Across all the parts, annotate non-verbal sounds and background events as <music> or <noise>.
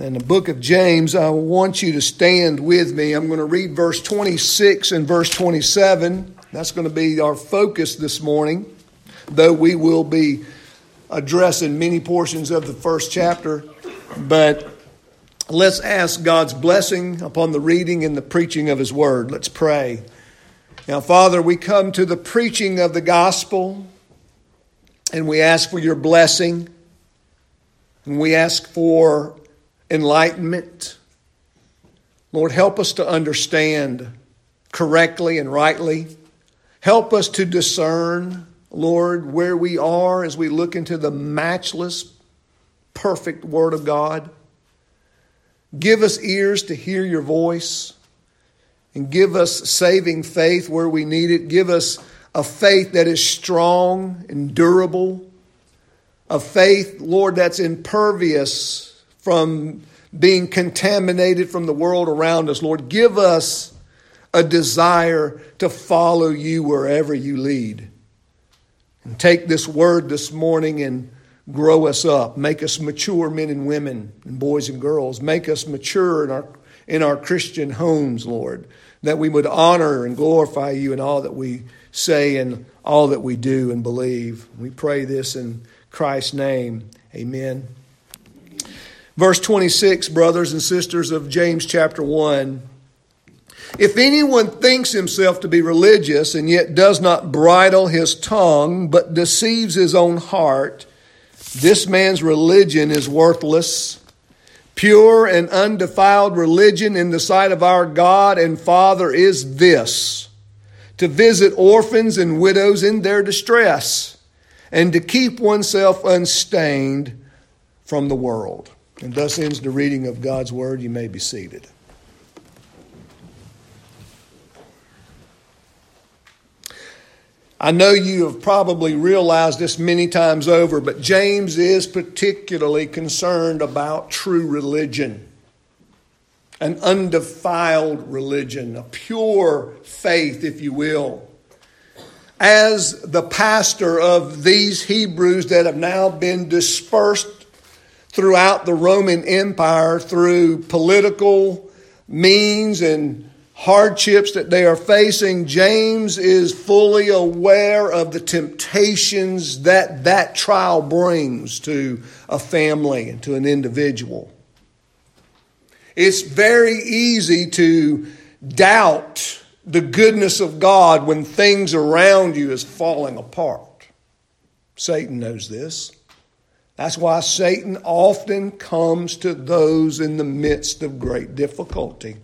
in the book of James, I want you to stand with me. I'm going to read verse 26 and verse 27. That's going to be our focus this morning, though we will be addressing many portions of the first chapter. But let's ask God's blessing upon the reading and the preaching of His Word. Let's pray. Now, Father, we come to the preaching of the gospel and we ask for your blessing and we ask for enlightenment. Lord, help us to understand correctly and rightly. Help us to discern, Lord, where we are as we look into the matchless, perfect Word of God. Give us ears to hear your voice and give us saving faith where we need it. Give us a faith that is strong and durable, a faith, Lord, that's impervious from being contaminated from the world around us. Lord, give us a desire to follow you wherever you lead. And take this word this morning and grow us up. Make us mature men and women and boys and girls. Make us mature in our, in our Christian homes, Lord, that we would honor and glorify you in all that we say and all that we do and believe. We pray this in Christ's name. Amen. Verse 26, brothers and sisters of James chapter 1. If anyone thinks himself to be religious and yet does not bridle his tongue, but deceives his own heart, this man's religion is worthless. Pure and undefiled religion in the sight of our God and Father is this to visit orphans and widows in their distress, and to keep oneself unstained from the world. And thus ends the reading of God's Word. You may be seated. I know you have probably realized this many times over, but James is particularly concerned about true religion, an undefiled religion, a pure faith, if you will. As the pastor of these Hebrews that have now been dispersed throughout the Roman Empire through political means and hardships that they are facing, James is fully aware of the temptations that that trial brings to a family and to an individual. It's very easy to doubt the goodness of God when things around you is falling apart. Satan knows this. That's why Satan often comes to those in the midst of great difficulty.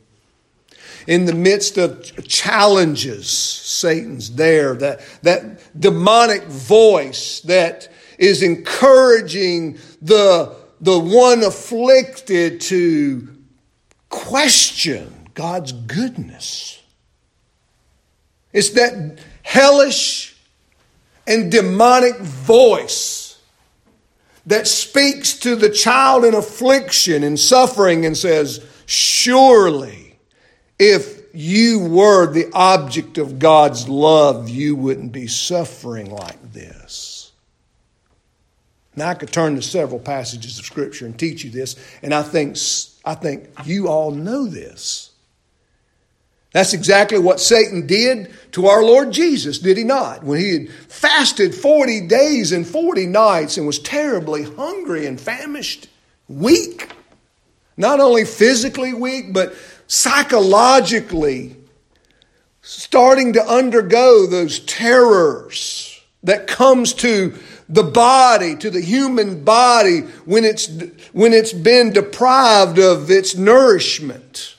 In the midst of challenges, Satan's there. That, that demonic voice that is encouraging the, the one afflicted to question God's goodness. It's that hellish and demonic voice that speaks to the child in affliction and suffering and says, Surely, if you were the object of God's love, you wouldn't be suffering like this. Now, I could turn to several passages of Scripture and teach you this, and I think, I think you all know this. That's exactly what Satan did to our Lord Jesus, did he not? When he had fasted 40 days and 40 nights and was terribly hungry and famished, weak. Not only physically weak, but psychologically starting to undergo those terrors that comes to the body, to the human body when it's, when it's been deprived of its nourishment.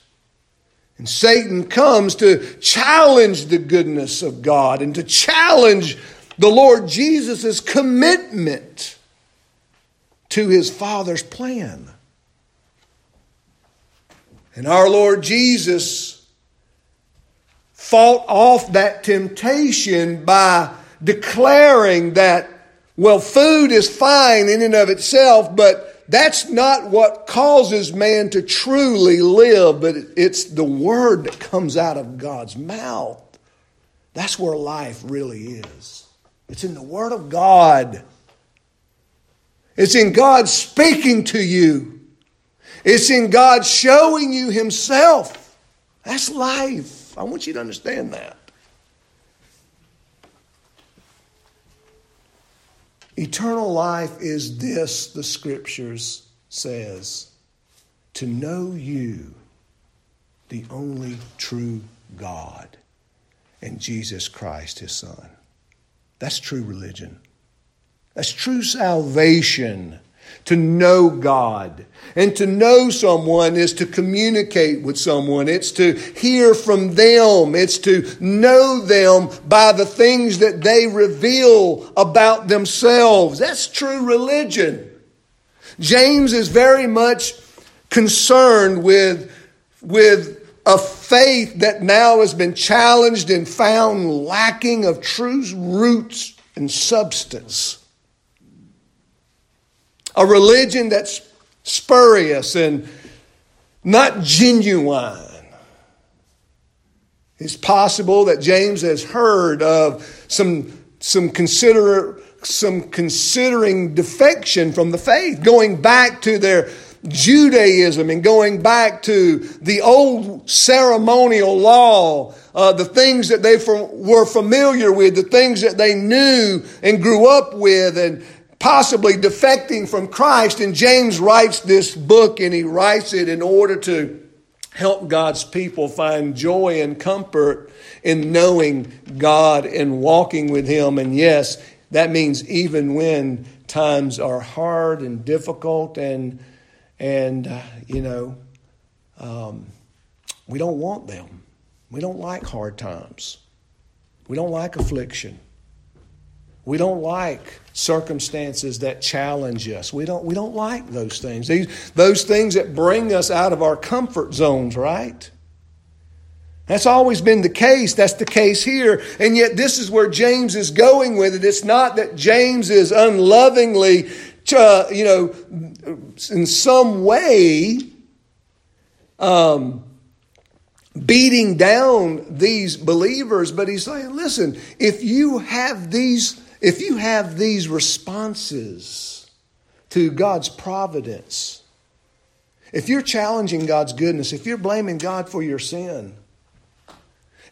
And Satan comes to challenge the goodness of God and to challenge the Lord Jesus' commitment to his Father's plan. And our Lord Jesus fought off that temptation by declaring that, well, food is fine in and of itself, but that's not what causes man to truly live, but it's the word that comes out of God's mouth. That's where life really is. It's in the Word of God. It's in God speaking to you. It's in God showing you Himself. That's life. I want you to understand that. Eternal life is this, the scriptures says, to know you, the only true God, and Jesus Christ, his Son. That's true religion. That's true salvation. To know God. And to know someone is to communicate with someone. It's to hear from them. It's to know them by the things that they reveal about themselves. That's true religion. James is very much concerned with, with a faith that now has been challenged and found lacking of true roots and substance. A religion that's spurious and not genuine. It's possible that James has heard of some, some consider, some considering defection from the faith, going back to their Judaism and going back to the old ceremonial law, uh, the things that they were familiar with, the things that they knew and grew up with, and possibly defecting from Christ. And James writes this book and he writes it in order to help God's people find joy and comfort in knowing God and walking with Him. And yes, that means even when times are hard and difficult and and, uh, you know, um, we don't want them. We don't like hard times. We don't like affliction. We don't like circumstances that challenge us. We don't, we don't like those things. These, those things that bring us out of our comfort zones, right? That's always been the case. That's the case here. And yet, this is where James is going with it. It's not that James is unlovingly uh, you know, in some way um, beating down these believers, but he's saying, listen, if you have these, if you have these responses to God's providence, if you're challenging God's goodness, if you're blaming God for your sin,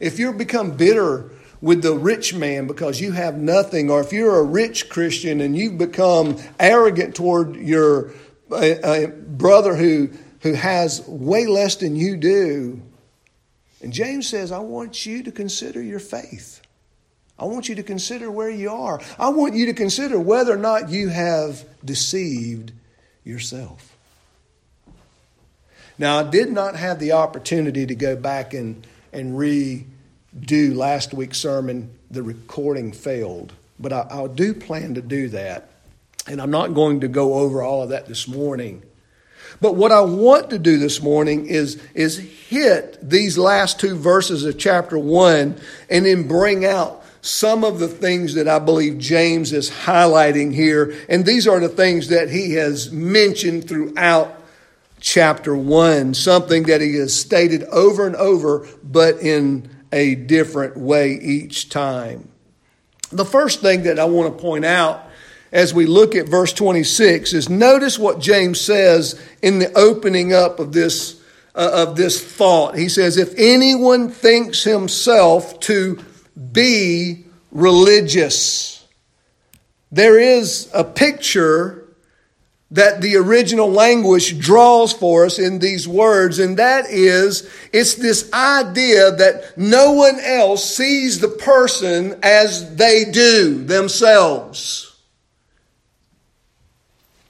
if you're become bitter with the rich man because you have nothing, or if you're a rich Christian and you've become arrogant toward your uh, uh, brother who, who has way less than you do. And James says, I want you to consider your faith. I want you to consider where you are. I want you to consider whether or not you have deceived yourself. Now, I did not have the opportunity to go back and, and re do last week's sermon, the recording failed. But I, I do plan to do that. And I'm not going to go over all of that this morning. But what I want to do this morning is, is hit these last two verses of chapter one and then bring out some of the things that I believe James is highlighting here. And these are the things that he has mentioned throughout chapter one, something that he has stated over and over, but in a different way each time. The first thing that I want to point out as we look at verse 26 is notice what James says in the opening up of this, uh, of this thought. He says, If anyone thinks himself to be religious, there is a picture that the original language draws for us in these words, and that is it's this idea that no one else sees the person as they do themselves.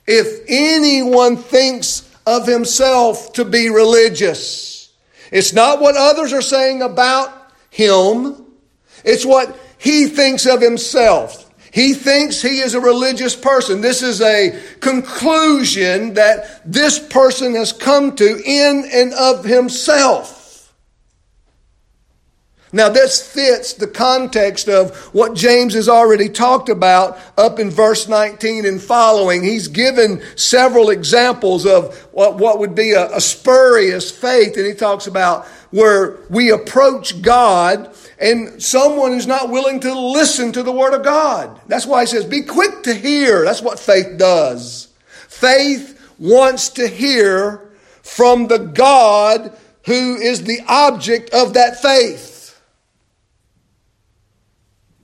If anyone thinks of himself to be religious, it's not what others are saying about him, it's what he thinks of himself. He thinks he is a religious person. This is a conclusion that this person has come to in and of himself. Now, this fits the context of what James has already talked about up in verse 19 and following. He's given several examples of what, what would be a, a spurious faith, and he talks about where we approach God and someone who's not willing to listen to the Word of God. That's why he says, be quick to hear. That's what faith does. Faith wants to hear from the God who is the object of that faith.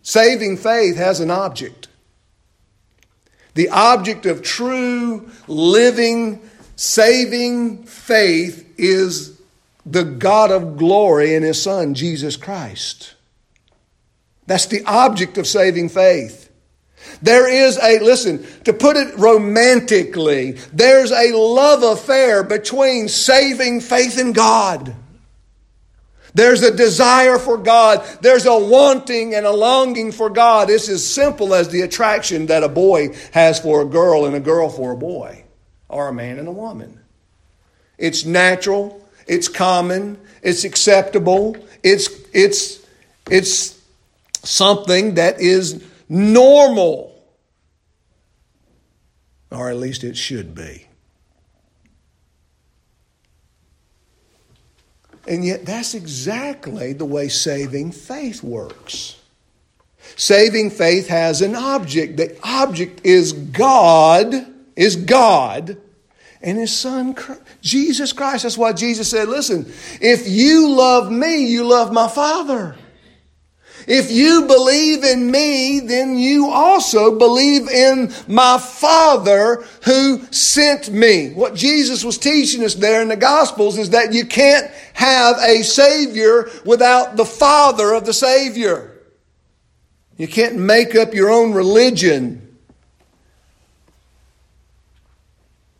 Saving faith has an object. The object of true, living, saving faith is the God of glory and His Son, Jesus Christ. That's the object of saving faith. There is a, listen, to put it romantically, there's a love affair between saving faith and God. There's a desire for God. There's a wanting and a longing for God. It's as simple as the attraction that a boy has for a girl and a girl for a boy, or a man and a woman. It's natural, it's common, it's acceptable, it's, it's, it's something that is normal. Or at least it should be. And yet, that's exactly the way saving faith works. Saving faith has an object. The object is God, is God, and His Son, Jesus Christ. That's why Jesus said, Listen, if you love me, you love my Father. If you believe in me, then you also believe in my Father who sent me. What Jesus was teaching us there in the Gospels is that you can't have a Savior without the Father of the Savior. You can't make up your own religion.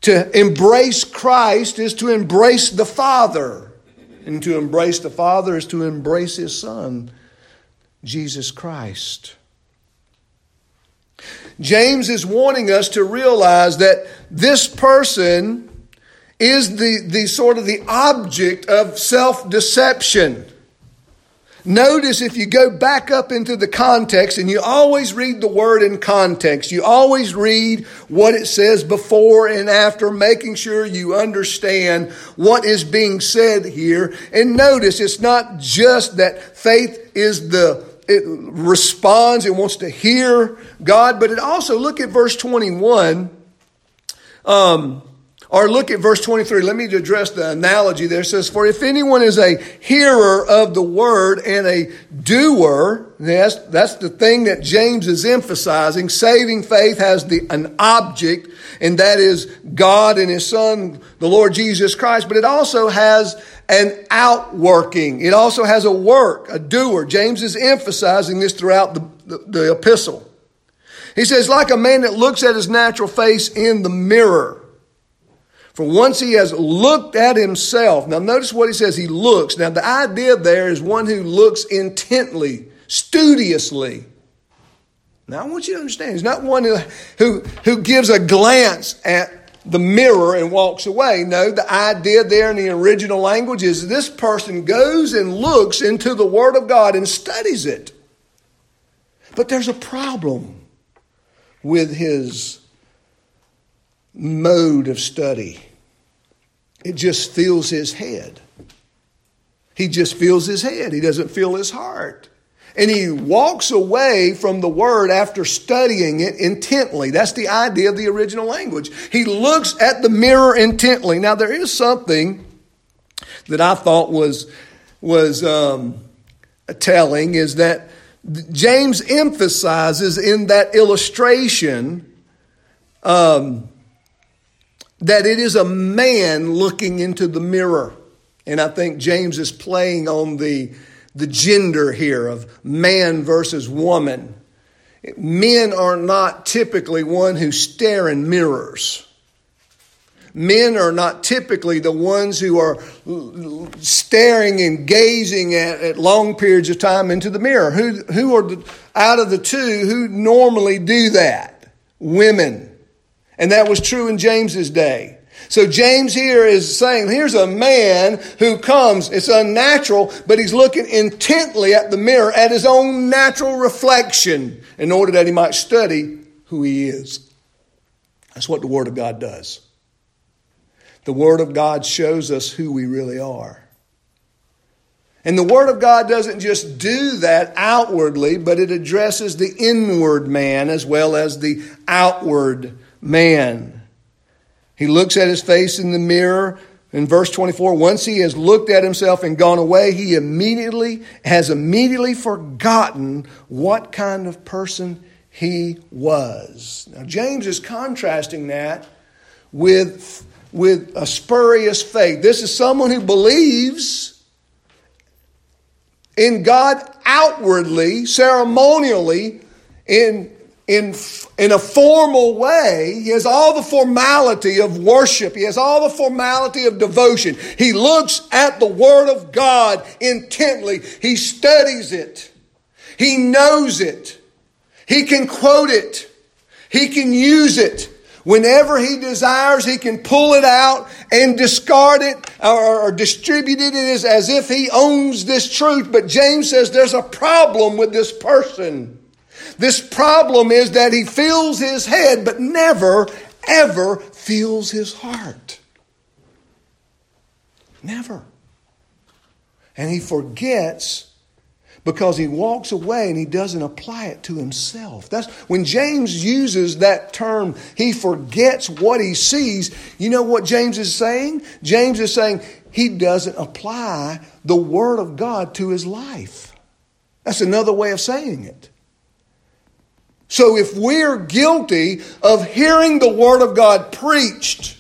To embrace Christ is to embrace the Father. And to embrace the Father is to embrace His Son. Jesus Christ. James is wanting us to realize that this person is the, the sort of the object of self deception. Notice if you go back up into the context, and you always read the word in context, you always read what it says before and after, making sure you understand what is being said here. And notice it's not just that faith is the it responds, it wants to hear God, but it also, look at verse 21, um, or look at verse 23. Let me address the analogy there. It says, For if anyone is a hearer of the word and a doer, that's, that's the thing that James is emphasizing. Saving faith has the, an object, and that is God and His Son, the Lord Jesus Christ, but it also has an outworking. It also has a work, a doer. James is emphasizing this throughout the, the, the epistle. He says, like a man that looks at his natural face in the mirror. For once he has looked at himself. Now notice what he says. He looks. Now the idea there is one who looks intently, studiously. Now I want you to understand, he's not one who, who, who gives a glance at the mirror and walks away. No, the idea there in the original language is this person goes and looks into the Word of God and studies it. But there's a problem with his mode of study. It just fills his head. He just fills his head. He doesn't fill his heart. And he walks away from the word after studying it intently. That's the idea of the original language. He looks at the mirror intently. Now, there is something that I thought was, was um, telling is that James emphasizes in that illustration um, that it is a man looking into the mirror. And I think James is playing on the the gender here of man versus woman. Men are not typically one who stare in mirrors. Men are not typically the ones who are staring and gazing at, at long periods of time into the mirror. Who, who are the, out of the two who normally do that? Women. And that was true in James's day. So James here is saying, here's a man who comes. It's unnatural, but he's looking intently at the mirror, at his own natural reflection, in order that he might study who he is. That's what the Word of God does. The Word of God shows us who we really are. And the Word of God doesn't just do that outwardly, but it addresses the inward man as well as the outward man. He looks at his face in the mirror In verse 24, once he has looked at himself and gone away, he immediately has immediately forgotten what kind of person he was. Now, James is contrasting that with, with a spurious faith. This is someone who believes in God outwardly, ceremonially, in in, in a formal way. He has all the formality of worship. He has all the formality of devotion. He looks at the Word of God intently. He studies it. He knows it. He can quote it. He can use it. Whenever he desires, he can pull it out and discard it or, or distribute it as, as if he owns this truth. But James says there's a problem with this person. This problem is that he fills his head, but never, ever fills his heart. Never. And he forgets because he walks away and he doesn't apply it to himself. That's when James uses that term, he forgets what he sees. You know what James is saying? James is saying he doesn't apply the word of God to his life. That's another way of saying it. So if we're guilty of hearing the Word of God preached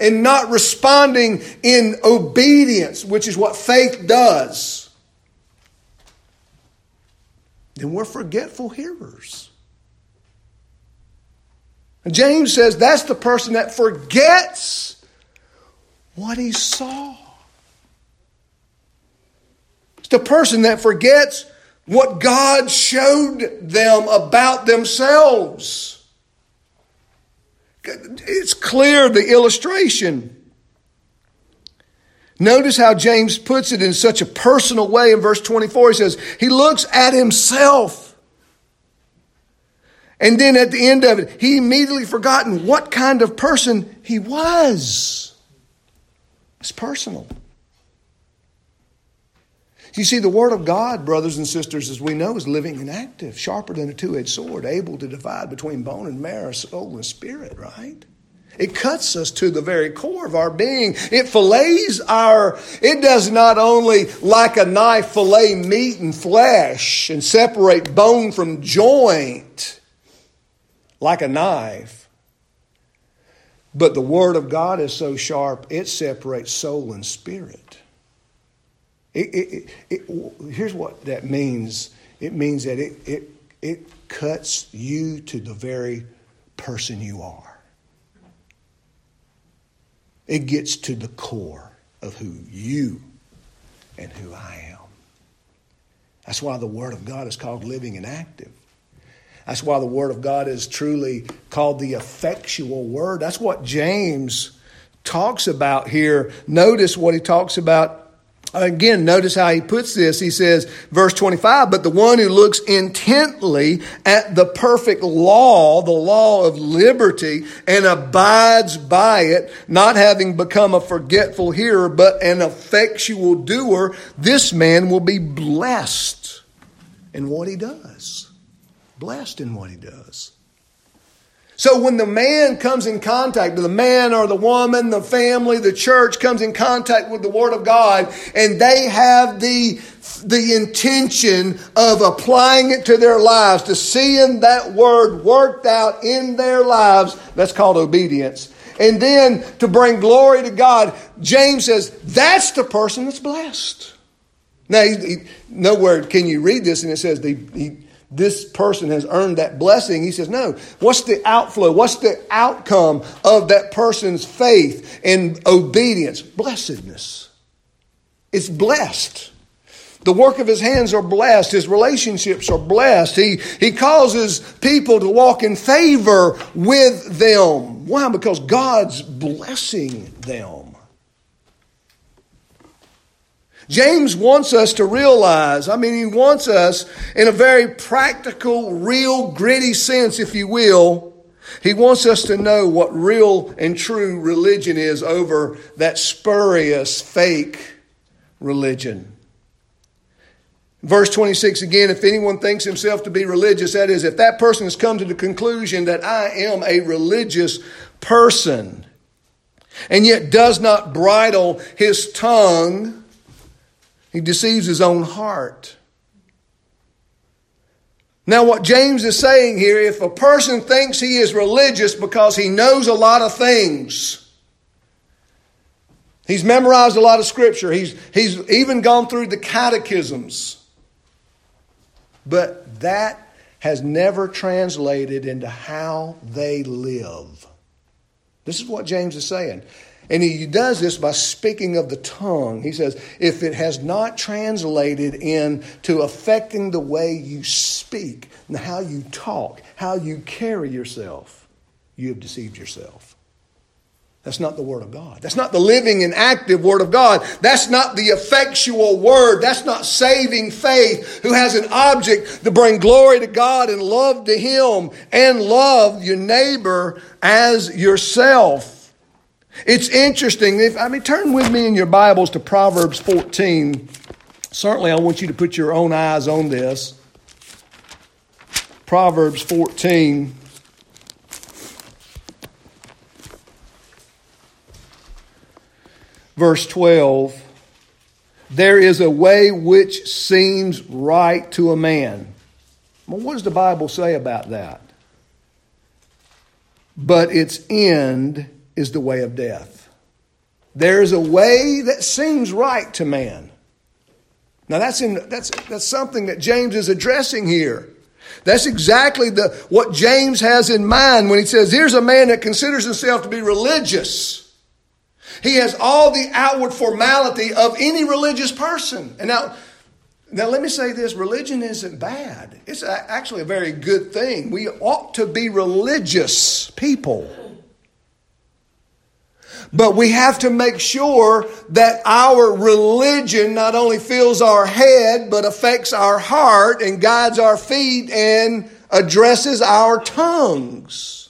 and not responding in obedience, which is what faith does, then we're forgetful hearers. And James says that's the person that forgets what he saw. It's the person that forgets what God showed them about themselves. It's clear the illustration. Notice how James puts it in such a personal way in verse 24. He says, He looks at himself. And then at the end of it, he immediately forgotten what kind of person he was. It's personal. You see, the Word of God, brothers and sisters, as we know, is living and active, sharper than a two edged sword, able to divide between bone and marrow, soul and spirit, right? It cuts us to the very core of our being. It fillets our, it does not only like a knife fillet meat and flesh and separate bone from joint like a knife, but the Word of God is so sharp, it separates soul and spirit. It, it, it, here's what that means it means that it, it, it cuts you to the very person you are, it gets to the core of who you and who I am. That's why the Word of God is called living and active. That's why the Word of God is truly called the effectual Word. That's what James talks about here. Notice what he talks about Again, notice how he puts this. He says, verse 25, but the one who looks intently at the perfect law, the law of liberty, and abides by it, not having become a forgetful hearer, but an effectual doer, this man will be blessed in what he does. Blessed in what he does. So when the man comes in contact, the man or the woman, the family, the church comes in contact with the Word of God, and they have the, the intention of applying it to their lives, to seeing that Word worked out in their lives, that's called obedience. And then to bring glory to God, James says, that's the person that's blessed. Now, he, he, nowhere can you read this, and it says the, he, this person has earned that blessing. He says, no. What's the outflow? What's the outcome of that person's faith and obedience? Blessedness. It's blessed. The work of his hands are blessed. His relationships are blessed. He, he causes people to walk in favor with them. Why? Because God's blessing them. James wants us to realize, I mean, he wants us in a very practical, real, gritty sense, if you will. He wants us to know what real and true religion is over that spurious, fake religion. Verse 26 again, if anyone thinks himself to be religious, that is, if that person has come to the conclusion that I am a religious person, and yet does not bridle his tongue, he deceives his own heart. Now, what James is saying here if a person thinks he is religious because he knows a lot of things, he's memorized a lot of scripture, he's, he's even gone through the catechisms, but that has never translated into how they live. This is what James is saying. And he does this by speaking of the tongue. He says, if it has not translated into affecting the way you speak and how you talk, how you carry yourself, you have deceived yourself. That's not the Word of God. That's not the living and active Word of God. That's not the effectual Word. That's not saving faith who has an object to bring glory to God and love to Him and love your neighbor as yourself. It's interesting. If, I mean, turn with me in your Bibles to Proverbs 14. Certainly, I want you to put your own eyes on this. Proverbs 14. Verse 12. There is a way which seems right to a man. Well, what does the Bible say about that? But its end is the way of death. There's a way that seems right to man. Now that's in, that's that's something that James is addressing here. That's exactly the what James has in mind when he says, "Here's a man that considers himself to be religious." He has all the outward formality of any religious person. And now, now let me say this: religion isn't bad. It's actually a very good thing. We ought to be religious people. But we have to make sure that our religion not only fills our head, but affects our heart and guides our feet and addresses our tongues.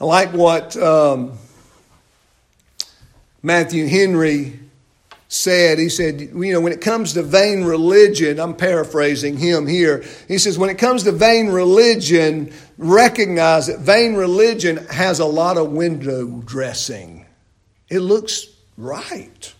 I like what um, Matthew Henry said, he said, you know, when it comes to vain religion, I'm paraphrasing him here. He says, when it comes to vain religion, recognize that vain religion has a lot of window dressing. It looks right.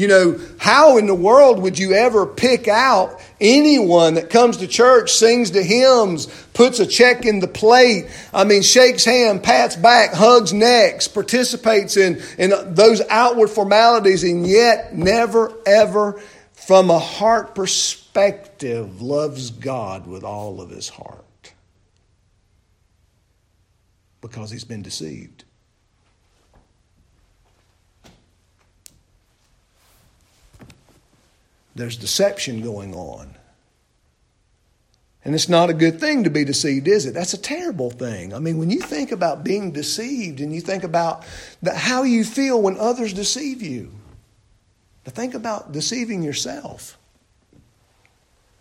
You know, how in the world would you ever pick out anyone that comes to church, sings the hymns, puts a check in the plate, I mean, shakes hand, pats back, hugs necks, participates in, in those outward formalities, and yet never, ever, from a heart perspective, loves God with all of his heart? Because he's been deceived. There's deception going on. And it's not a good thing to be deceived, is it? That's a terrible thing. I mean, when you think about being deceived and you think about the, how you feel when others deceive you, to think about deceiving yourself.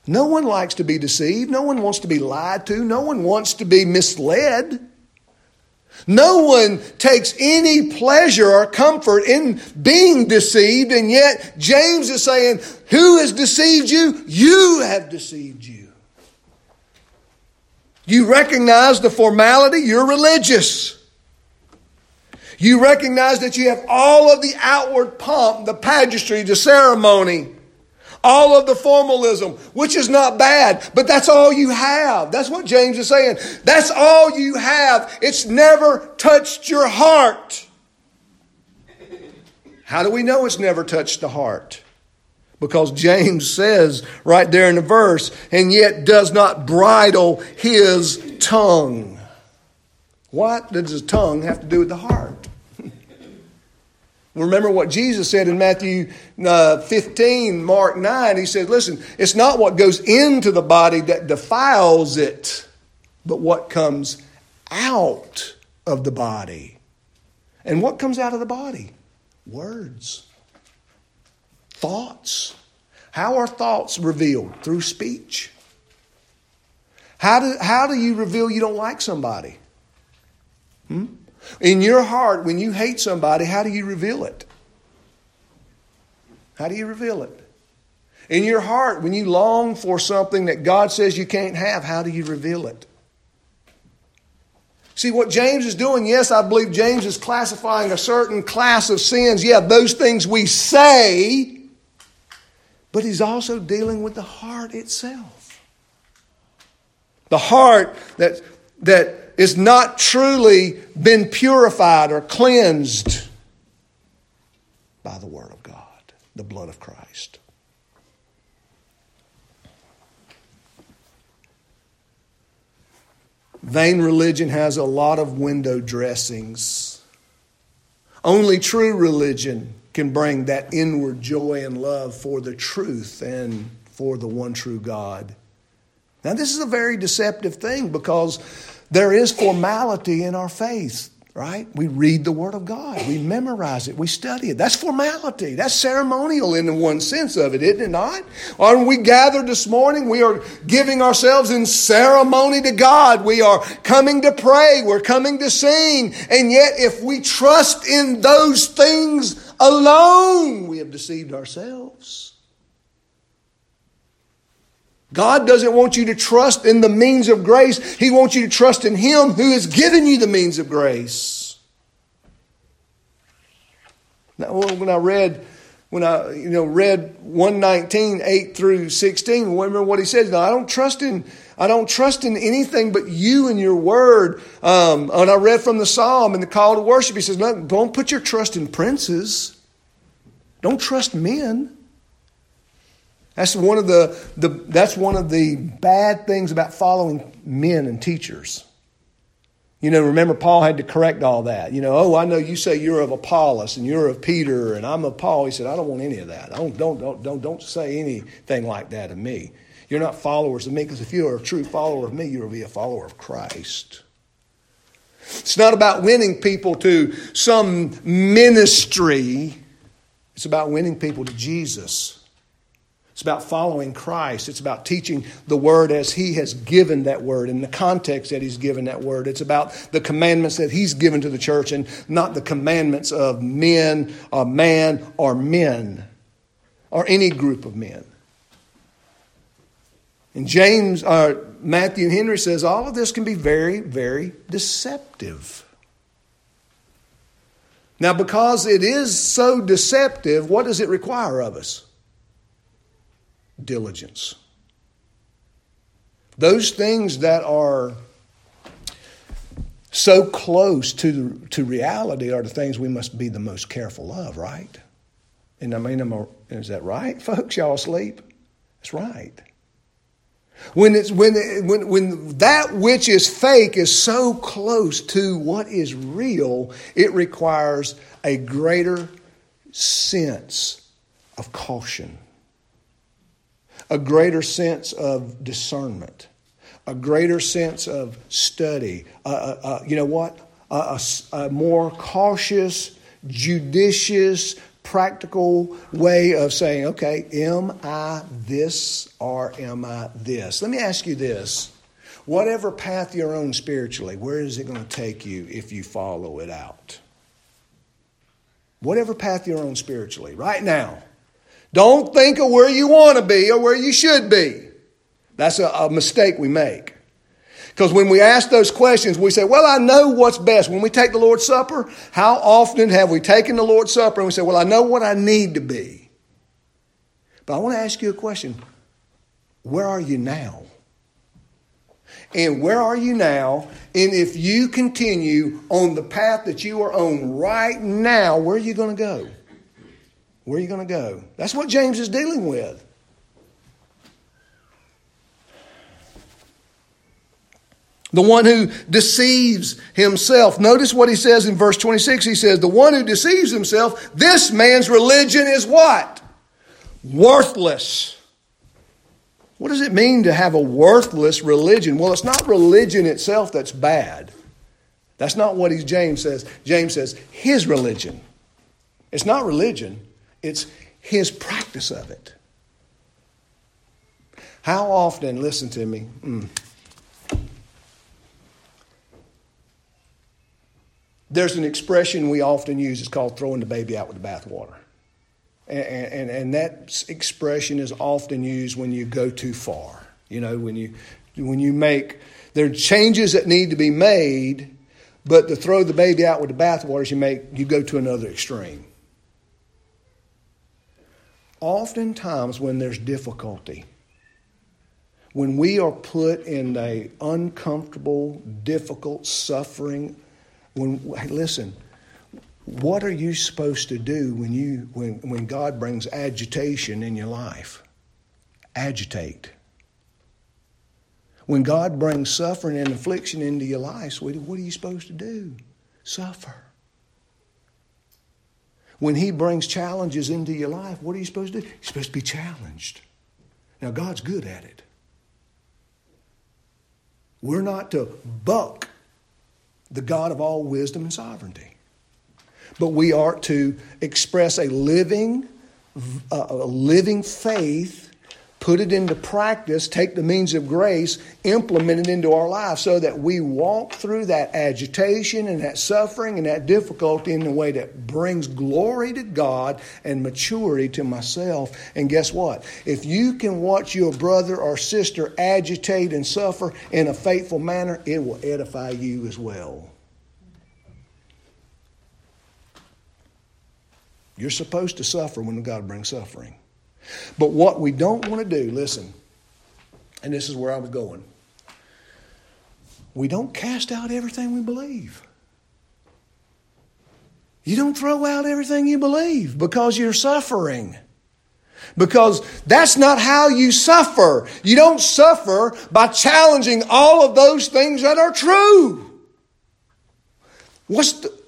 No one likes to be deceived. No one wants to be lied to. No one wants to be misled. No one takes any pleasure or comfort in being deceived, and yet James is saying, Who has deceived you? You have deceived you. You recognize the formality, you're religious. You recognize that you have all of the outward pomp, the pageantry, the ceremony all of the formalism, which is not bad, but that's all you have. That's what James is saying. That's all you have. It's never touched your heart. How do we know it's never touched the heart? Because James says right there in the verse, and yet does not bridle his tongue. What does the tongue have to do with the heart? Remember what Jesus said in Matthew uh, 15, Mark 9. He said, Listen, it's not what goes into the body that defiles it, but what comes out of the body. And what comes out of the body? Words, thoughts. How are thoughts revealed? Through speech. How do, how do you reveal you don't like somebody? Hmm? In your heart, when you hate somebody, how do you reveal it? How do you reveal it? In your heart, when you long for something that God says you can't have, how do you reveal it? See, what James is doing, yes, I believe James is classifying a certain class of sins. Yeah, those things we say, but he's also dealing with the heart itself. The heart that, that is not truly been purified or cleansed by the Word of God, the blood of Christ. Vain religion has a lot of window dressings. Only true religion can bring that inward joy and love for the truth and for the one true God. Now, this is a very deceptive thing because there is formality in our faith right? We read the Word of God, we memorize it, we study it. That's formality, that's ceremonial in one sense of it, isn't it not? When we gather this morning, we are giving ourselves in ceremony to God. We are coming to pray, we're coming to sing, and yet if we trust in those things alone, we have deceived ourselves. God doesn't want you to trust in the means of grace. He wants you to trust in Him who has given you the means of grace. Now, when I read, when I you know read 119, 8 through 16, remember what he says. Now, I don't trust in I don't trust in anything but you and your word. Um, and I read from the Psalm and the call to worship. He says, don't put your trust in princes. Don't trust men. That's one of the, the, that's one of the bad things about following men and teachers. You know, remember Paul had to correct all that. You know, oh, I know you say you're of Apollos and you're of Peter and I'm of Paul. He said, I don't want any of that. Don't, don't, don't, don't, don't say anything like that of me. You're not followers of me because if you're a true follower of me, you'll be a follower of Christ. It's not about winning people to some ministry. It's about winning people to Jesus. It's about following Christ. It's about teaching the word as He has given that word in the context that He's given that word. It's about the commandments that He's given to the church and not the commandments of men, a man, or men, or any group of men. And James, or Matthew Henry says all of this can be very, very deceptive. Now, because it is so deceptive, what does it require of us? Diligence. Those things that are so close to, to reality are the things we must be the most careful of, right? And I mean, a, is that right, <laughs> folks? Y'all asleep? That's right. When, it's, when, when, when that which is fake is so close to what is real, it requires a greater sense of caution a greater sense of discernment, a greater sense of study. Uh, uh, uh, you know what? A, a, a more cautious, judicious, practical way of saying, okay, am I this or am I this? Let me ask you this. Whatever path you're on spiritually, where is it going to take you if you follow it out? Whatever path you're on spiritually, right now, don't think of where you want to be or where you should be. That's a, a mistake we make. Because when we ask those questions, we say, Well, I know what's best. When we take the Lord's Supper, how often have we taken the Lord's Supper and we say, Well, I know what I need to be? But I want to ask you a question Where are you now? And where are you now? And if you continue on the path that you are on right now, where are you going to go? Where are you going to go? That's what James is dealing with. The one who deceives himself. Notice what he says in verse 26. He says, The one who deceives himself, this man's religion is what? Worthless. What does it mean to have a worthless religion? Well, it's not religion itself that's bad. That's not what James says. James says, his religion. It's not religion, it's his practice of it. How often, listen to me, mm, there's an expression we often use, it's called throwing the baby out with the bathwater. And, and, and that expression is often used when you go too far. You know, when you, when you make, there are changes that need to be made, but to throw the baby out with the bathwater, is you make, you go to another extreme. Oftentimes, when there's difficulty, when we are put in a uncomfortable, difficult suffering, when listen, what are you supposed to do when you when, when God brings agitation in your life? Agitate. When God brings suffering and affliction into your life, sweetie, what are you supposed to do? Suffer. When He brings challenges into your life, what are you supposed to do? You're supposed to be challenged. Now, God's good at it. We're not to buck the God of all wisdom and sovereignty, but we are to express a living, a living faith put it into practice, take the means of grace, implement it into our life so that we walk through that agitation and that suffering and that difficulty in a way that brings glory to God and maturity to myself. And guess what? If you can watch your brother or sister agitate and suffer in a faithful manner, it will edify you as well. You're supposed to suffer when God brings suffering. But what we don't want to do, listen, and this is where I was going, we don't cast out everything we believe. You don't throw out everything you believe because you're suffering. Because that's not how you suffer. You don't suffer by challenging all of those things that are true. What's the,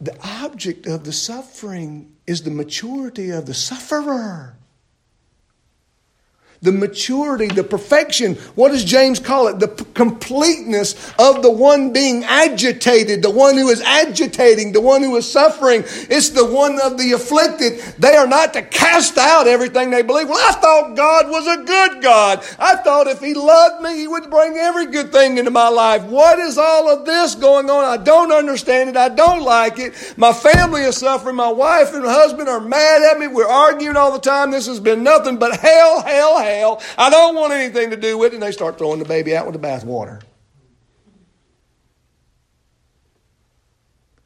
the object of the suffering is the maturity of the sufferer the maturity, the perfection. What does James call it? The p- completeness of the one being agitated, the one who is agitating, the one who is suffering. It's the one of the afflicted. They are not to cast out everything they believe. Well, I thought God was a good God. I thought if He loved me, He would bring every good thing into my life. What is all of this going on? I don't understand it. I don't like it. My family is suffering. My wife and husband are mad at me. We're arguing all the time. This has been nothing but hell, hell, hell hell. I don't want anything to do with it. And they start throwing the baby out with the bathwater.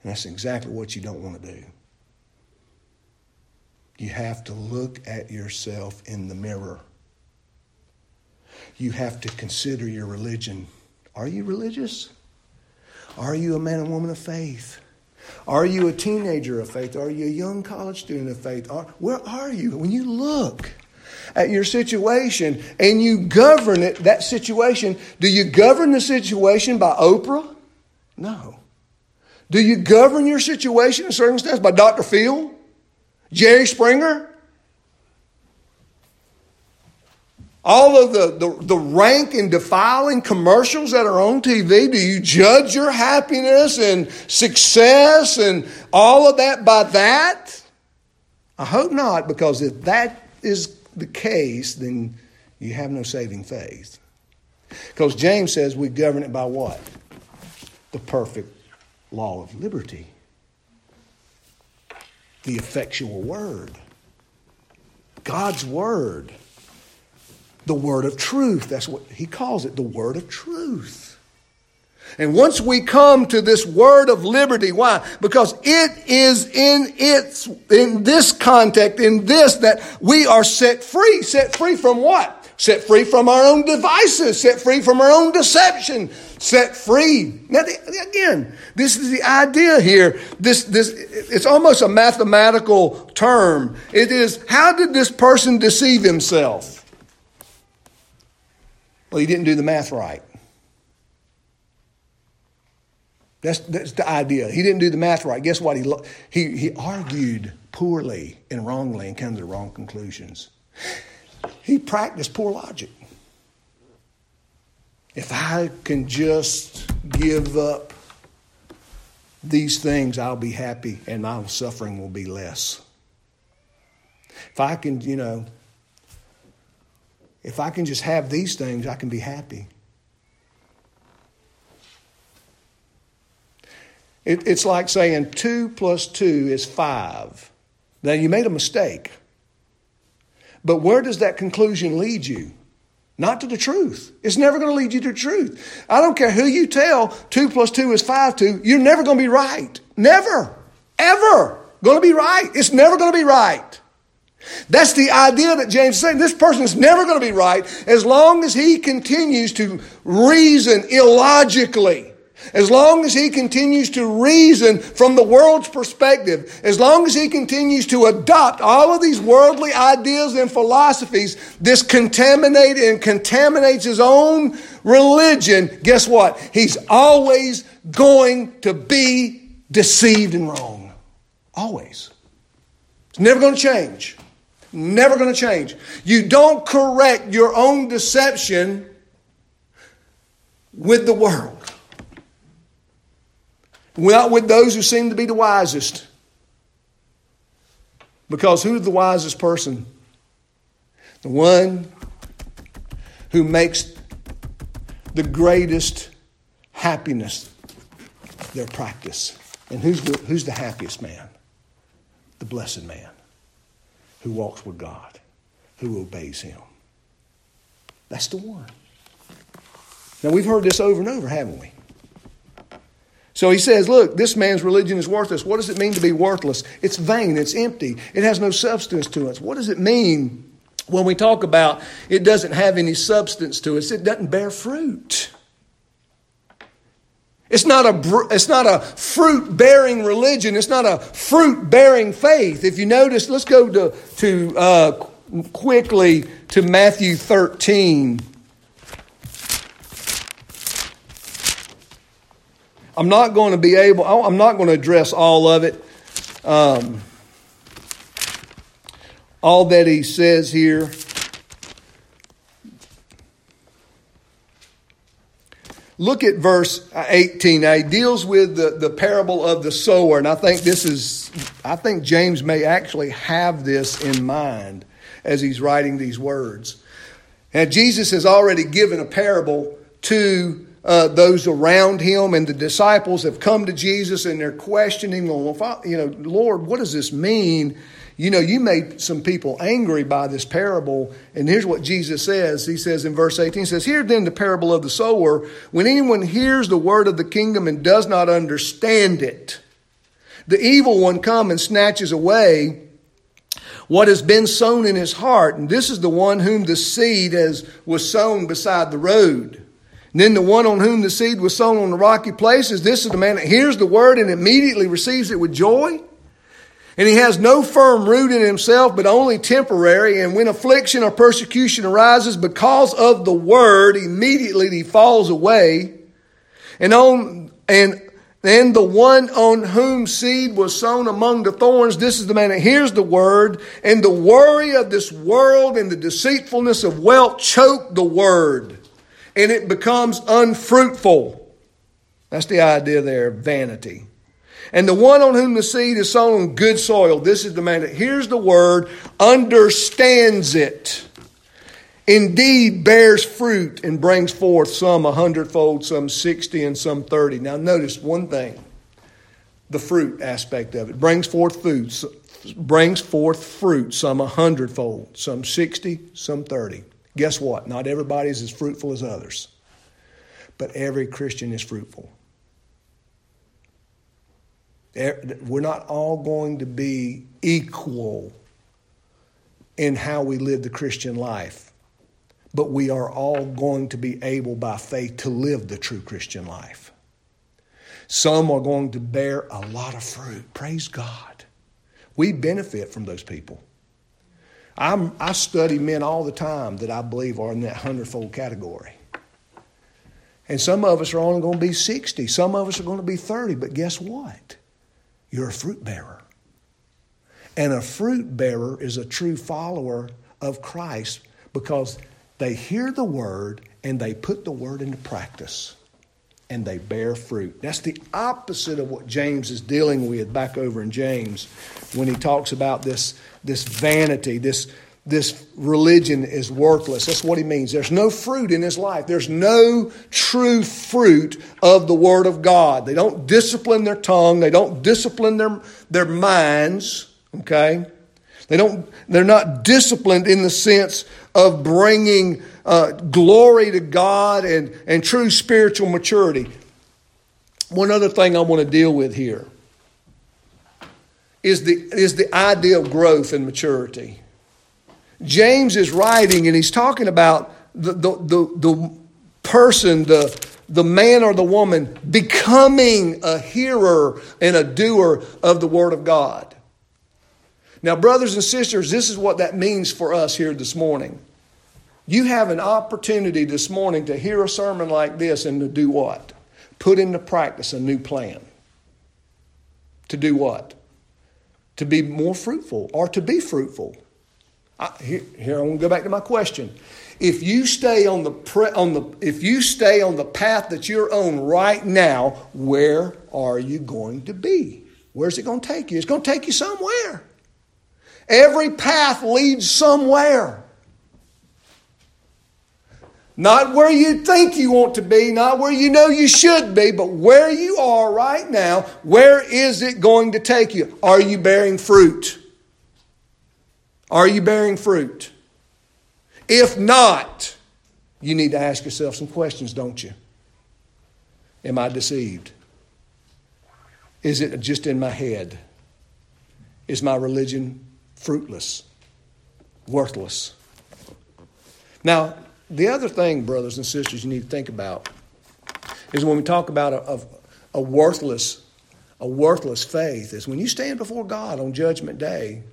And that's exactly what you don't want to do. You have to look at yourself in the mirror. You have to consider your religion. Are you religious? Are you a man and woman of faith? Are you a teenager of faith? Are you a young college student of faith? Are, where are you? When you look, at your situation and you govern it, that situation. Do you govern the situation by Oprah? No. Do you govern your situation and circumstance by Dr. Phil? Jerry Springer? all of the, the, the, rank and defiling commercials that are on TV? Do you judge your happiness and success and all of that by that? I hope not, because if that is the case, then you have no saving faith. Because James says we govern it by what? The perfect law of liberty, the effectual word, God's word, the word of truth. That's what he calls it, the word of truth. And once we come to this word of liberty, why? Because it is in its, in this context, in this, that we are set free. Set free from what? Set free from our own devices, set free from our own deception, set free. Now, again, this is the idea here. This, this, it's almost a mathematical term. It is, how did this person deceive himself? Well, he didn't do the math right. That's, that's the idea. He didn't do the math right. Guess what? He, he, he argued poorly and wrongly and came to the wrong conclusions. He practiced poor logic. If I can just give up these things, I'll be happy and my suffering will be less. If I can, you know, if I can just have these things, I can be happy. It, it's like saying two plus two is five. Now, you made a mistake. But where does that conclusion lead you? Not to the truth. It's never going to lead you to the truth. I don't care who you tell two plus two is five to, you're never going to be right. Never. Ever. Going to be right. It's never going to be right. That's the idea that James is saying. This person is never going to be right as long as he continues to reason illogically. As long as he continues to reason from the world's perspective, as long as he continues to adopt all of these worldly ideas and philosophies, this contaminate and contaminates his own religion, guess what? He's always going to be deceived and wrong. Always. It's never going to change. Never going to change. You don't correct your own deception with the world. Not with those who seem to be the wisest. Because who's the wisest person? The one who makes the greatest happiness their practice. And who's the, who's the happiest man? The blessed man who walks with God, who obeys Him. That's the one. Now, we've heard this over and over, haven't we? So he says, Look, this man's religion is worthless. What does it mean to be worthless? It's vain, it's empty, it has no substance to it. What does it mean when we talk about it doesn't have any substance to us? It doesn't bear fruit. It's not a, it's not a fruit bearing religion. It's not a fruit bearing faith. If you notice, let's go to, to uh, quickly to Matthew 13. I'm not going to be able, I'm not going to address all of it. Um, all that he says here. Look at verse 18. Now he deals with the, the parable of the sower, and I think this is, I think James may actually have this in mind as he's writing these words. And Jesus has already given a parable to uh, those around him and the disciples have come to Jesus and they're questioning, well, you know, Lord, what does this mean? You know, you made some people angry by this parable. And here's what Jesus says. He says in verse 18, he says, Hear then the parable of the sower. When anyone hears the word of the kingdom and does not understand it, the evil one comes and snatches away what has been sown in his heart. And this is the one whom the seed has, was sown beside the road. And then the one on whom the seed was sown on the rocky places, this is the man that hears the word and immediately receives it with joy. And he has no firm root in himself, but only temporary. And when affliction or persecution arises because of the word, immediately he falls away. And on, and then the one on whom seed was sown among the thorns, this is the man that hears the word, and the worry of this world and the deceitfulness of wealth choke the word and it becomes unfruitful. That's the idea there, vanity. And the one on whom the seed is sown on good soil, this is the man that hears the word, understands it, indeed bears fruit and brings forth some a hundredfold, some sixty, and some thirty. Now, notice one thing the fruit aspect of it brings forth food, brings forth fruit, some a hundredfold, some sixty, some thirty. Guess what? Not everybody is as fruitful as others, but every Christian is fruitful. Er, we're not all going to be equal in how we live the Christian life, but we are all going to be able by faith to live the true Christian life. Some are going to bear a lot of fruit. Praise God. We benefit from those people. I'm, I study men all the time that I believe are in that hundredfold category. And some of us are only going to be 60. Some of us are going to be 30. But guess what? You're a fruit bearer. And a fruit bearer is a true follower of Christ because they hear the word and they put the word into practice and they bear fruit. That's the opposite of what James is dealing with back over in James when he talks about this, this vanity, this, this religion is worthless. That's what he means. There's no fruit in his life. There's no true fruit of the Word of God. They don't discipline their tongue, they don't discipline their, their minds. Okay? They don't, they're not disciplined in the sense of bringing uh, glory to God and, and true spiritual maturity. One other thing I want to deal with here is the, is the idea of growth and maturity. James is writing and he's talking about the, the, the, the person, the, the man or the woman becoming a hearer and a doer of the Word of God. Now, brothers and sisters, this is what that means for us here this morning. You have an opportunity this morning to hear a sermon like this and to do what? Put into practice a new plan. To do what? To be more fruitful or to be fruitful. I, here, here, I'm going to go back to my question. If you stay on the pre, on the if you stay on the path that you're on right now, where are you going to be? Where's it going to take you? It's going to take you somewhere. Every path leads somewhere. Not where you think you want to be, not where you know you should be, but where you are right now, where is it going to take you? Are you bearing fruit? Are you bearing fruit? If not, you need to ask yourself some questions, don't you? Am I deceived? Is it just in my head? Is my religion fruitless, worthless. Now, the other thing, brothers and sisters, you need to think about is when we talk about a, a, a worthless, a worthless faith, is when you stand before God on Judgment Day,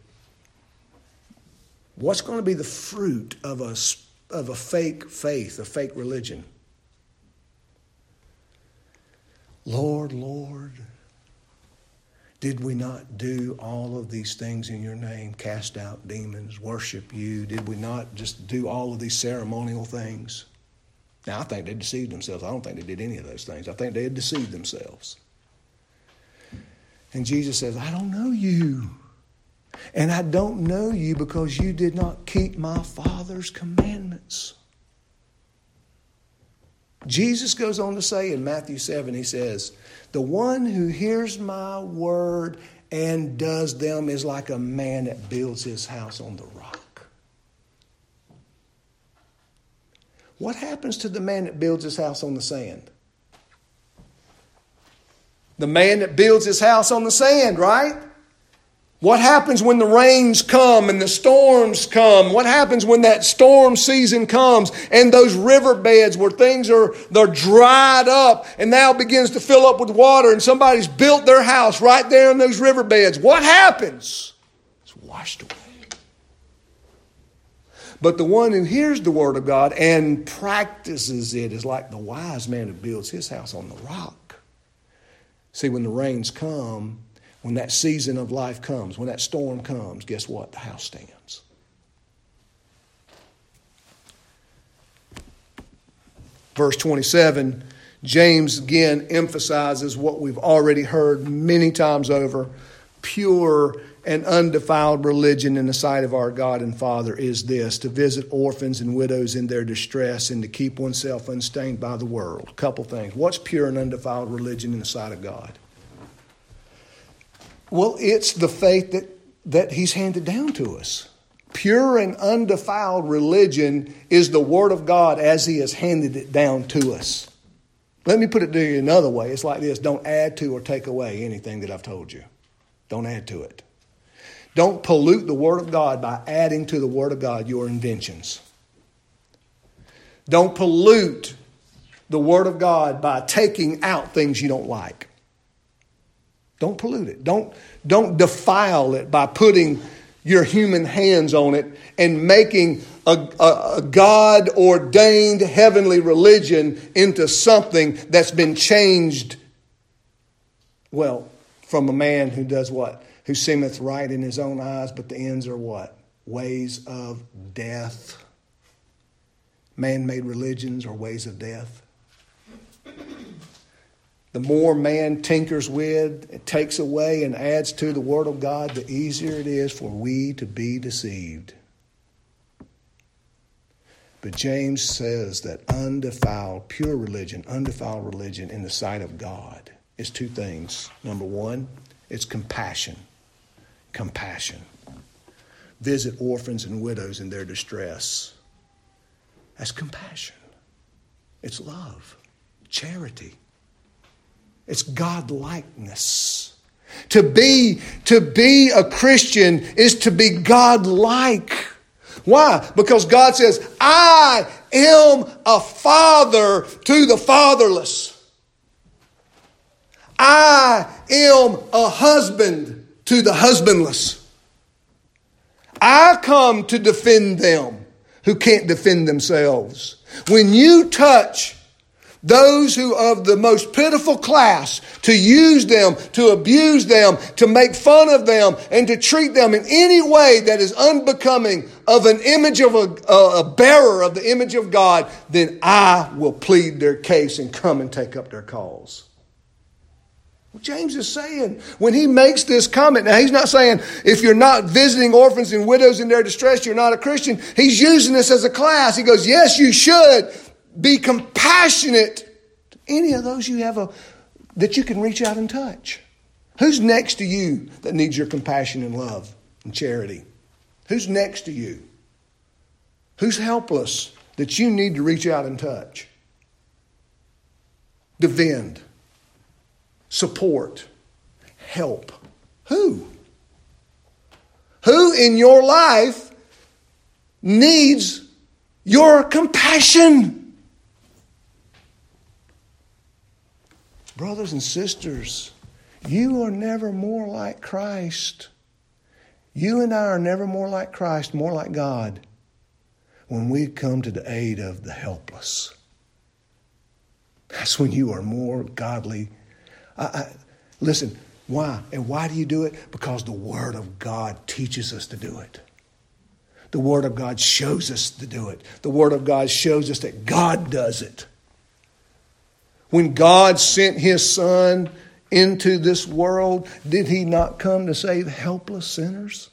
what's going to be the fruit of a, of a fake faith, a fake religion? Lord, Lord, did we not do all of these things in your name? Cast out demons, worship you? Did we not just do all of these ceremonial things? Now, I think they deceived themselves. I don't think they did any of those things. I think they had deceived themselves. And Jesus says, I don't know you. And I don't know you because you did not keep my Father's commandments. Jesus goes on to say in Matthew 7, he says, The one who hears my word and does them is like a man that builds his house on the rock. What happens to the man that builds his house on the sand? The man that builds his house on the sand, right? What happens when the rains come and the storms come? What happens when that storm season comes and those riverbeds where things are they're dried up and now begins to fill up with water and somebody's built their house right there in those riverbeds? What happens? It's washed away. But the one who hears the word of God and practices it is like the wise man who builds his house on the rock. See, when the rains come, when that season of life comes, when that storm comes, guess what? The house stands. Verse 27, James again emphasizes what we've already heard many times over pure and undefiled religion in the sight of our God and Father is this to visit orphans and widows in their distress and to keep oneself unstained by the world. A couple things. What's pure and undefiled religion in the sight of God? Well, it's the faith that, that He's handed down to us. Pure and undefiled religion is the Word of God as He has handed it down to us. Let me put it to you another way. It's like this don't add to or take away anything that I've told you. Don't add to it. Don't pollute the Word of God by adding to the Word of God your inventions. Don't pollute the Word of God by taking out things you don't like. Don't pollute it. Don't, don't defile it by putting your human hands on it and making a, a, a God ordained heavenly religion into something that's been changed, well, from a man who does what? Who seemeth right in his own eyes, but the ends are what? Ways of death. Man made religions are ways of death. The more man tinkers with, takes away, and adds to the Word of God, the easier it is for we to be deceived. But James says that undefiled, pure religion, undefiled religion in the sight of God is two things. Number one, it's compassion. compassion. Visit orphans and widows in their distress. That's compassion. It's love, charity. It's God likeness. To be, to be a Christian is to be God like. Why? Because God says, I am a father to the fatherless. I am a husband to the husbandless. I come to defend them who can't defend themselves. When you touch those who of the most pitiful class to use them, to abuse them, to make fun of them, and to treat them in any way that is unbecoming of an image of a, a, bearer of the image of God, then I will plead their case and come and take up their cause. What James is saying when he makes this comment. Now, he's not saying if you're not visiting orphans and widows in their distress, you're not a Christian. He's using this as a class. He goes, Yes, you should, be compassionate to any of those you have a, that you can reach out and touch. Who's next to you that needs your compassion and love and charity? Who's next to you? Who's helpless that you need to reach out and touch? Defend, support, help. Who? Who in your life needs your compassion? Brothers and sisters, you are never more like Christ. You and I are never more like Christ, more like God, when we come to the aid of the helpless. That's when you are more godly. I, I, listen, why? And why do you do it? Because the Word of God teaches us to do it. The Word of God shows us to do it. The Word of God shows us that God does it. When God sent his son into this world, did he not come to save helpless sinners?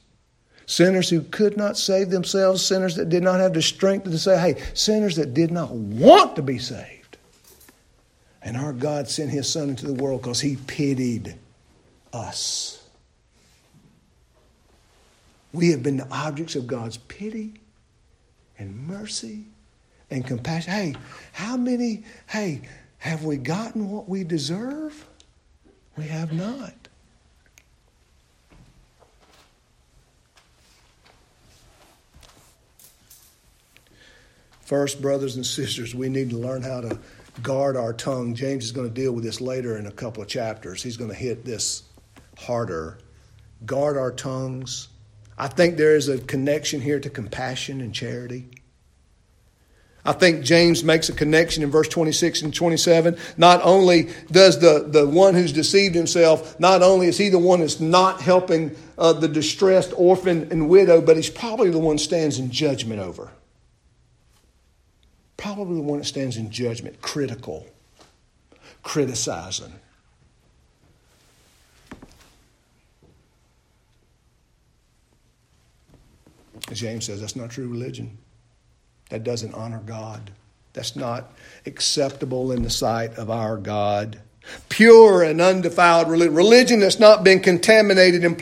Sinners who could not save themselves, sinners that did not have the strength to say, hey, sinners that did not want to be saved. And our God sent his son into the world because he pitied us. We have been the objects of God's pity and mercy and compassion. Hey, how many, hey, have we gotten what we deserve? We have not. First, brothers and sisters, we need to learn how to guard our tongue. James is going to deal with this later in a couple of chapters. He's going to hit this harder. Guard our tongues. I think there is a connection here to compassion and charity. I think James makes a connection in verse 26 and 27. Not only does the, the one who's deceived himself, not only is he the one that's not helping uh, the distressed orphan and widow, but he's probably the one stands in judgment over. Probably the one that stands in judgment, critical, criticizing. James says that's not true religion. That doesn't honor God. That's not acceptable in the sight of our God. Pure and undefiled religion, religion that's not been contaminated and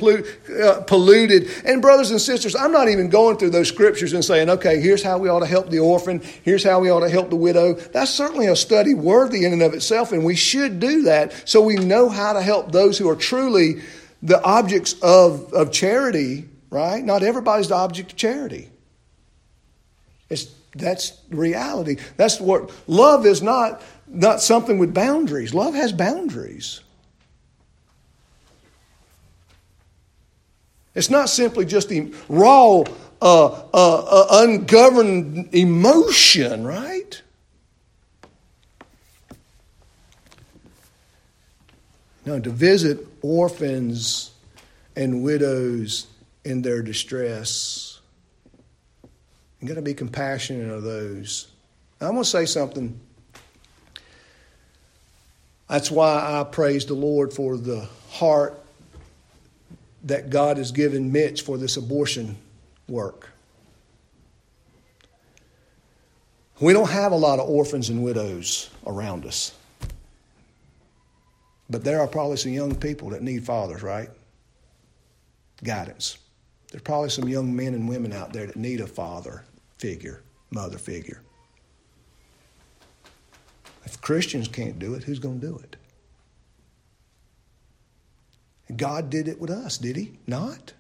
uh, polluted. And, brothers and sisters, I'm not even going through those scriptures and saying, okay, here's how we ought to help the orphan, here's how we ought to help the widow. That's certainly a study worthy in and of itself, and we should do that so we know how to help those who are truly the objects of, of charity, right? Not everybody's the object of charity. It's that's reality. That's what love is not not something with boundaries. Love has boundaries. It's not simply just the raw, uh, uh, uh, ungoverned emotion, right? No, to visit orphans and widows in their distress you got to be compassionate of those. I'm going to say something. That's why I praise the Lord for the heart that God has given Mitch for this abortion work. We don't have a lot of orphans and widows around us. But there are probably some young people that need fathers, right? guidance. There's probably some young men and women out there that need a father figure, mother figure. If Christians can't do it, who's going to do it? God did it with us, did He? Not?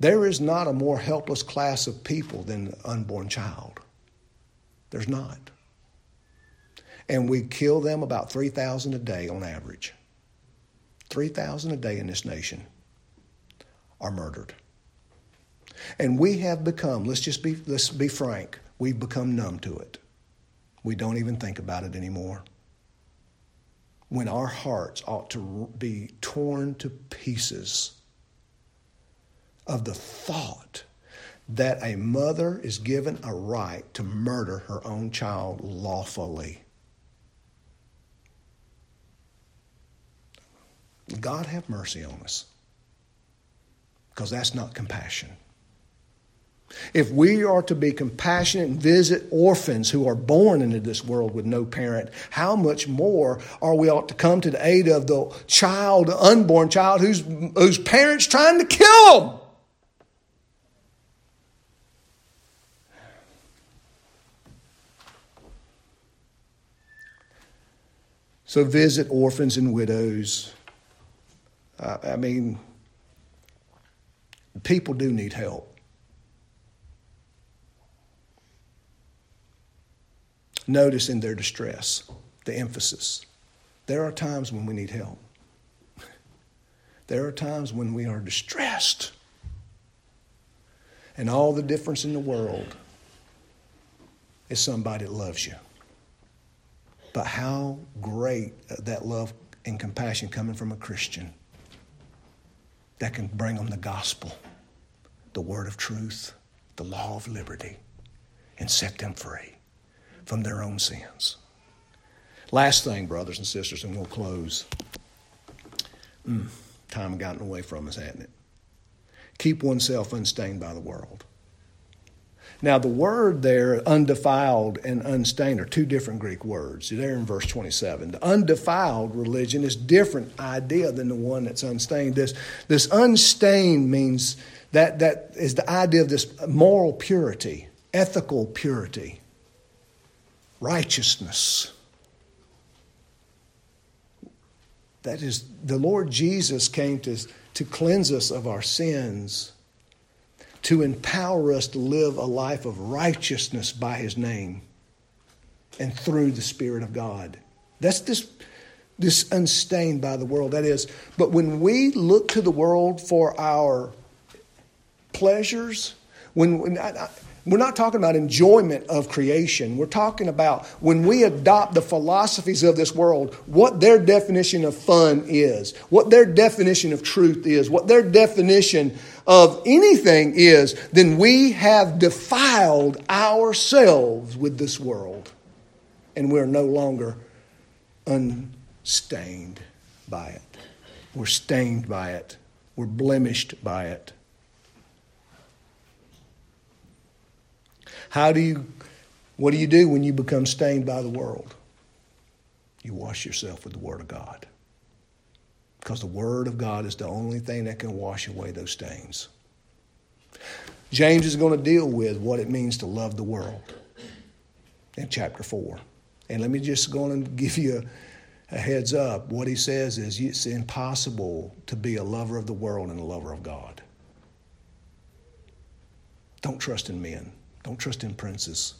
There is not a more helpless class of people than the unborn child. There's not. And we kill them about 3,000 a day on average. 3,000 a day in this nation are murdered. And we have become, let's just be, let's be frank, we've become numb to it. We don't even think about it anymore. When our hearts ought to be torn to pieces of the thought that a mother is given a right to murder her own child lawfully. God have mercy on us because that's not compassion. If we are to be compassionate and visit orphans who are born into this world with no parent, how much more are we ought to come to the aid of the child, unborn child, whose, whose parents trying to kill them? So visit orphans and widows. Uh, I mean, people do need help. Notice in their distress the emphasis. There are times when we need help. <laughs> There are times when we are distressed. And all the difference in the world is somebody that loves you. But how great that love and compassion coming from a Christian that can bring them the gospel, the word of truth, the law of liberty, and set them free from their own sins. Last thing, brothers and sisters, and we'll close. Mm, time gotten away from us, hasn't it? Keep oneself unstained by the world. Now, the word there, undefiled and unstained, are two different Greek words. There in verse 27. The undefiled religion is different idea than the one that's unstained. This, this unstained means that, that is the idea of this moral purity, ethical purity, righteousness. That is, the Lord Jesus came to, to cleanse us of our sins to empower us to live a life of righteousness by His name and through the Spirit of God. That's this, this unstained by the world. That is, but when we look to the world for our pleasures, when, when I, we're not talking about enjoyment of creation. We're talking about when we adopt the philosophies of this world, what their definition of fun is, what their definition of truth is, what their definition of anything is, then we have defiled ourselves with this world. And we're no longer unstained by it. We're stained by it. We're blemished by it. How do you, what do you do when you become stained by the world? You wash yourself with the Word of God. Because the Word of God is the only thing that can wash away those stains. James is going to deal with what it means to love the world in chapter 4. And let me just go and give you a, a, heads up. What he says is it's impossible to be a lover of the world and a lover of God. Don't trust in men. Don't trust in princes.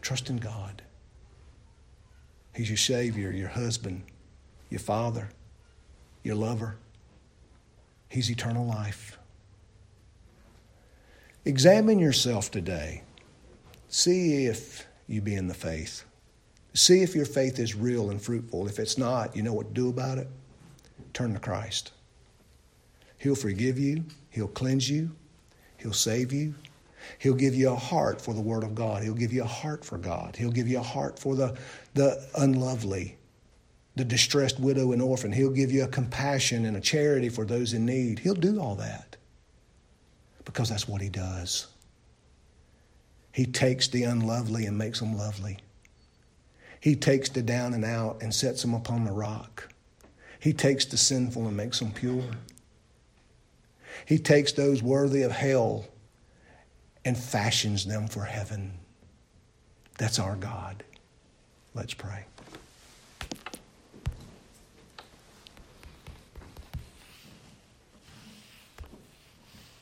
Trust in God. He's your Savior, your husband, your Father, your lover. He's eternal life. Examine yourself today. See if you be in the faith. See if your faith is real and fruitful. If it's not, you know what to do about it? Turn to Christ. He'll forgive you, He'll cleanse you, He'll save you, He'll give you a heart for the Word of God. He'll give you a heart for God. He'll give you a heart for the, the unlovely, the distressed widow and orphan. He'll give you a compassion and a charity for those in need. He'll do all that because that's what He does. He takes the unlovely and makes them lovely. He takes the down and out and sets them upon the rock. He takes the sinful and makes them pure. He takes those worthy of hell and fashions them for heaven. That's our God. Let's pray.